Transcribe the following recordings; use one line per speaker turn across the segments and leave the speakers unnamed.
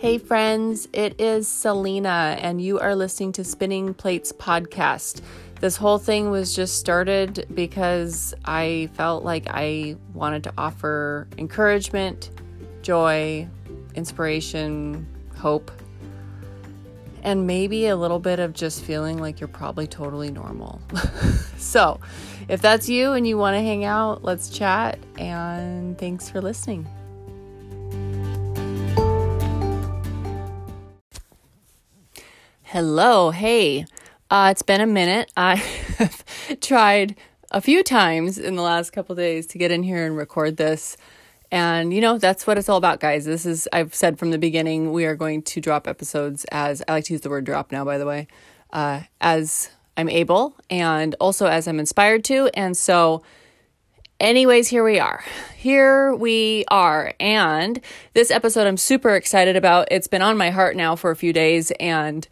Hey, friends, it is Selena, and you are listening to Spinning Plates Podcast. This whole thing was just started because I felt like I wanted to offer encouragement, joy, inspiration, hope, and maybe a little bit of just feeling like you're probably totally normal. so, if that's you and you want to hang out, let's chat, and thanks for listening. Hello, hey. Uh, it's been a minute. I have tried a few times in the last couple days to get in here and record this. And, you know, that's what it's all about, guys. This is, I've said from the beginning, we are going to drop episodes as, I like to use the word drop now, by the way, uh, as I'm able and also as I'm inspired to. And so, anyways, here we are. Here we are. And this episode I'm super excited about. It's been on my heart now for a few days. And,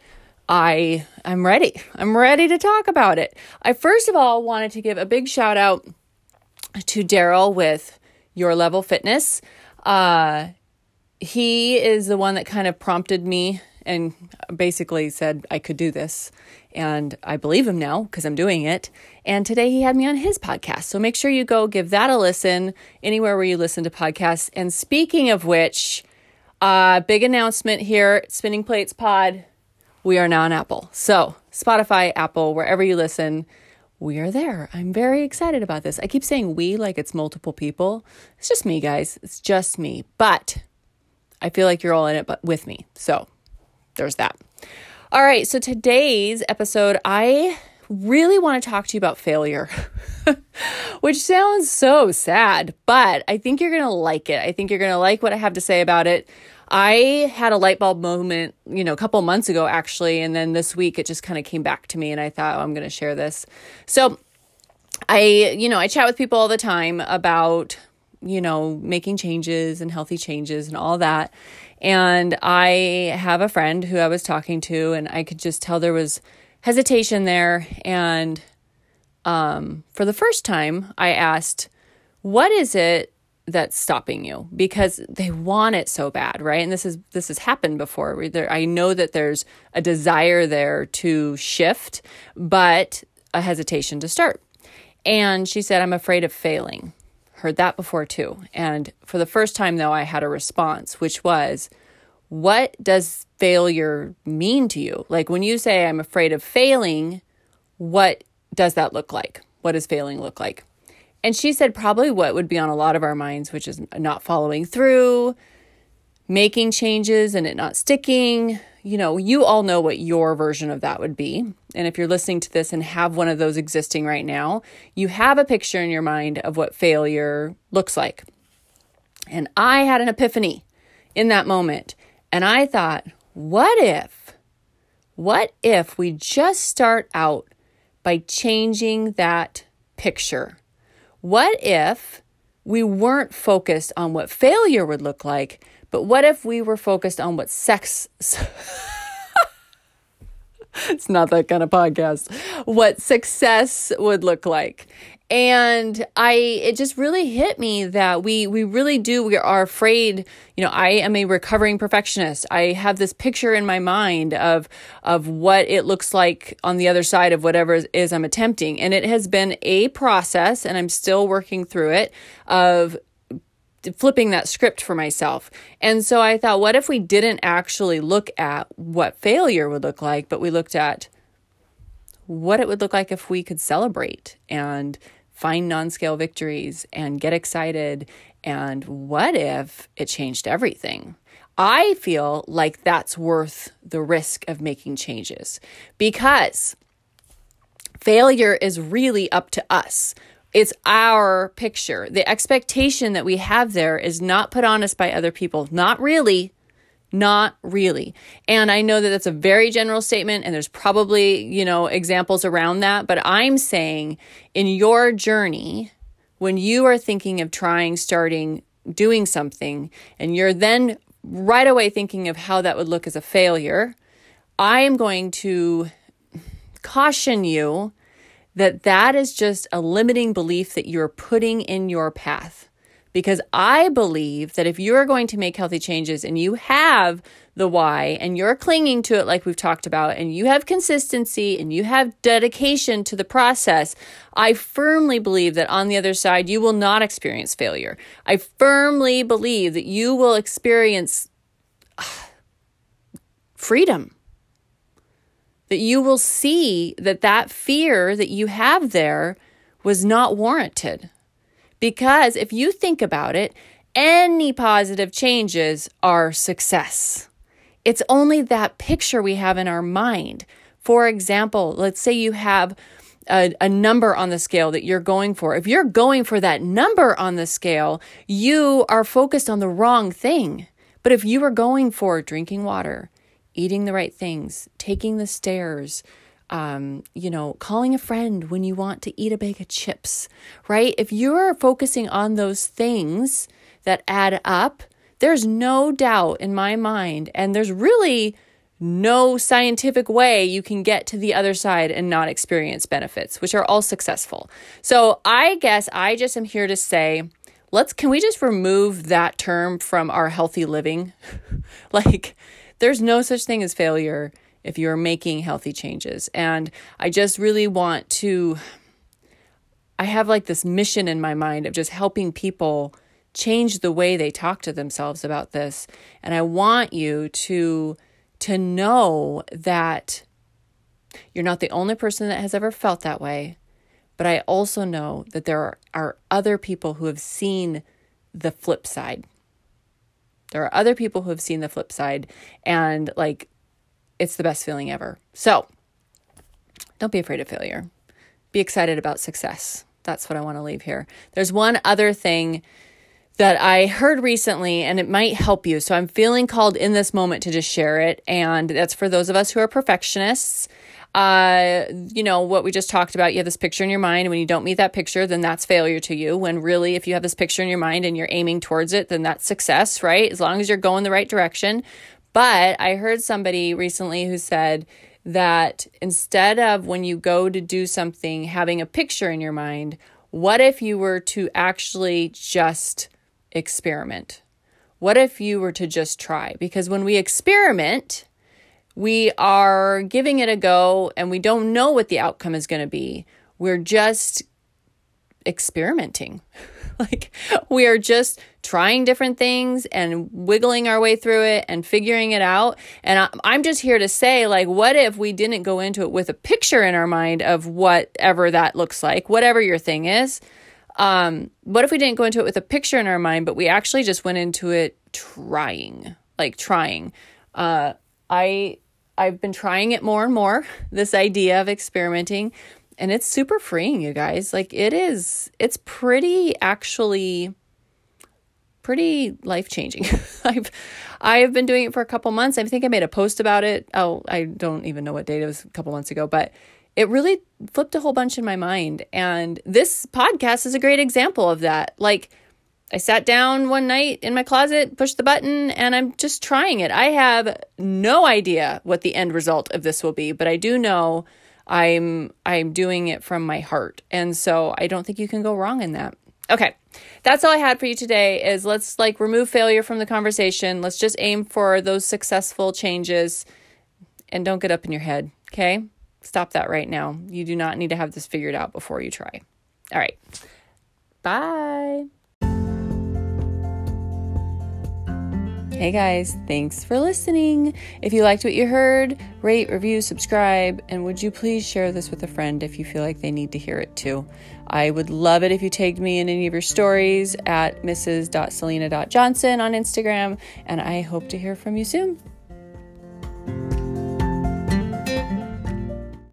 I I'm ready. I'm ready to talk about it. I first of all wanted to give a big shout out to Daryl with Your Level Fitness. Uh, he is the one that kind of prompted me and basically said I could do this. And I believe him now because I'm doing it. And today he had me on his podcast. So make sure you go give that a listen anywhere where you listen to podcasts. And speaking of which, uh, big announcement here Spinning Plates Pod we are now on Apple. So, Spotify, Apple, wherever you listen, we are there. I'm very excited about this. I keep saying we like it's multiple people. It's just me, guys. It's just me. But I feel like you're all in it but with me. So, there's that. All right, so today's episode I really want to talk to you about failure. Which sounds so sad, but I think you're going to like it. I think you're going to like what I have to say about it. I had a light bulb moment, you know, a couple months ago actually, and then this week it just kind of came back to me and I thought, oh, I'm going to share this. So, I, you know, I chat with people all the time about, you know, making changes and healthy changes and all that. And I have a friend who I was talking to and I could just tell there was hesitation there and um for the first time I asked, "What is it that's stopping you? Because they want it so bad right? And this is this has happened before. I know that there's a desire there to shift but a hesitation to start. And she said i'm afraid of failing. Heard that before too. And for the first time though i had a response which was what does failure mean to you like when you say i'm afraid of failing what does that look like what does failing look like and she said probably what would be on a lot of our minds, which is not following through, making changes and it not sticking. You know, you all know what your version of that would be. And if you're listening to this and have one of those existing right now, you have a picture in your mind of what failure looks like. And I had an epiphany in that moment. And I thought, what if, what if we just start out by changing that picture? What if we weren't focused on what failure would look like, but what if we were focused on what sex it's not that kind of podcast. What success would look like. And i it just really hit me that we we really do we are afraid you know i am a recovering perfectionist. I have this picture in my mind of of what it looks like on the other side of whatever is i'm attempting. And it has been a process and i'm still working through it of flipping that script for myself. And so I thought, what if we didn't actually look at what failure would look like, but we looked at what it would look like if we could celebrate and find non scale victories and get excited. And what if it changed everything? I feel like that's worth the risk of making changes because failure is really up to us. It's our picture. The expectation that we have there is not put on us by other people. Not really. Not really. And I know that that's a very general statement, and there's probably, you know, examples around that. But I'm saying in your journey, when you are thinking of trying, starting, doing something, and you're then right away thinking of how that would look as a failure, I am going to caution you that that is just a limiting belief that you're putting in your path. because I believe that if you are going to make healthy changes and you have the why and you're clinging to it like we've talked about and you have consistency and you have dedication to the process, I firmly believe that on the other side you will not experience failure. I firmly believe that you will experience ah, freedom. That you will see that that fear that you have there was not warranted. Because if you think about it, any positive changes are success. It's only that picture we have in our mind. For example, let's say you have a, a, number on the scale that you're going for. If you're going for that number on the scale, you are focused on the wrong thing. But if you are going for drinking water, eating the right things, taking the stairs, um, you know, calling a friend when you want to eat a bag of chips, right? If you're focusing on those things that add up, there's no doubt in my mind, and there's really no scientific way you can get to the other side and not experience benefits, which are all successful. So I guess I just am here to say, let's can we just remove that term from our healthy living? like, there's no such thing as failure if you're making healthy changes. And I just really want to, I have like this mission in my mind of just helping people change the way they talk to themselves about this. And I want you to, to know that you're not the only person that has ever felt that way. But I also know that there are, are other people who have seen the flip side. There are other people who have seen the flip side and like it's the best feeling ever. So don't be afraid of failure. Be excited about success. That's what I want to leave here. There's one other thing that I heard recently, and it might help you. So I'm feeling called in this moment to just share it. And that's for those of us who are perfectionists. Uh, you know, what we just talked about, you have this picture in your mind, and when you don't meet that picture, then that's failure to you. When really, if you have this picture in your mind and you're aiming towards it, then that's success, right? As long as you're going the right direction. But I heard somebody recently who said that instead of when you go to do something, having a picture in your mind, what if you were to actually just experiment? What if you were to just try? Because when we experiment, we are giving it a go and we don't know what the outcome is going to be. We're just experimenting. like we are just trying different things and wiggling our way through it and figuring it out. And I, I'm just here to say, like, what if we didn't go into it with a picture in our mind of whatever that looks like, whatever your thing is? Um, what if we didn't go into it with a picture in our mind, but we actually just went into it trying, like trying? Uh, I I've been trying it more and more. This idea of experimenting, and it's super freeing, you guys. Like it is, it's pretty actually pretty life changing. I've I've been doing it for a couple months. I think I made a post about it. Oh, I don't even know what date it was a couple months ago, but it really flipped a whole bunch in my mind. And this podcast is a great example of that. Like I sat down one night in my closet, pushed the button, and I'm just trying it. I have no idea what the end result of this will be, but I do know I'm I'm doing it from my heart. And so I don't think you can go wrong in that. Okay. That's all I had for you today is let's like remove failure from the conversation. Let's just aim for those successful changes and don't get up in your head, okay? Stop that right now. You do not need to have this figured out before you try. All right. Bye. Hey guys, thanks for listening. If you liked what you heard, rate, review, subscribe, and would you please share this with a friend if you feel like they need to hear it too? I would love it if you tagged me in any of your stories at mrs.selena.johnson on Instagram, and I hope to hear from you soon.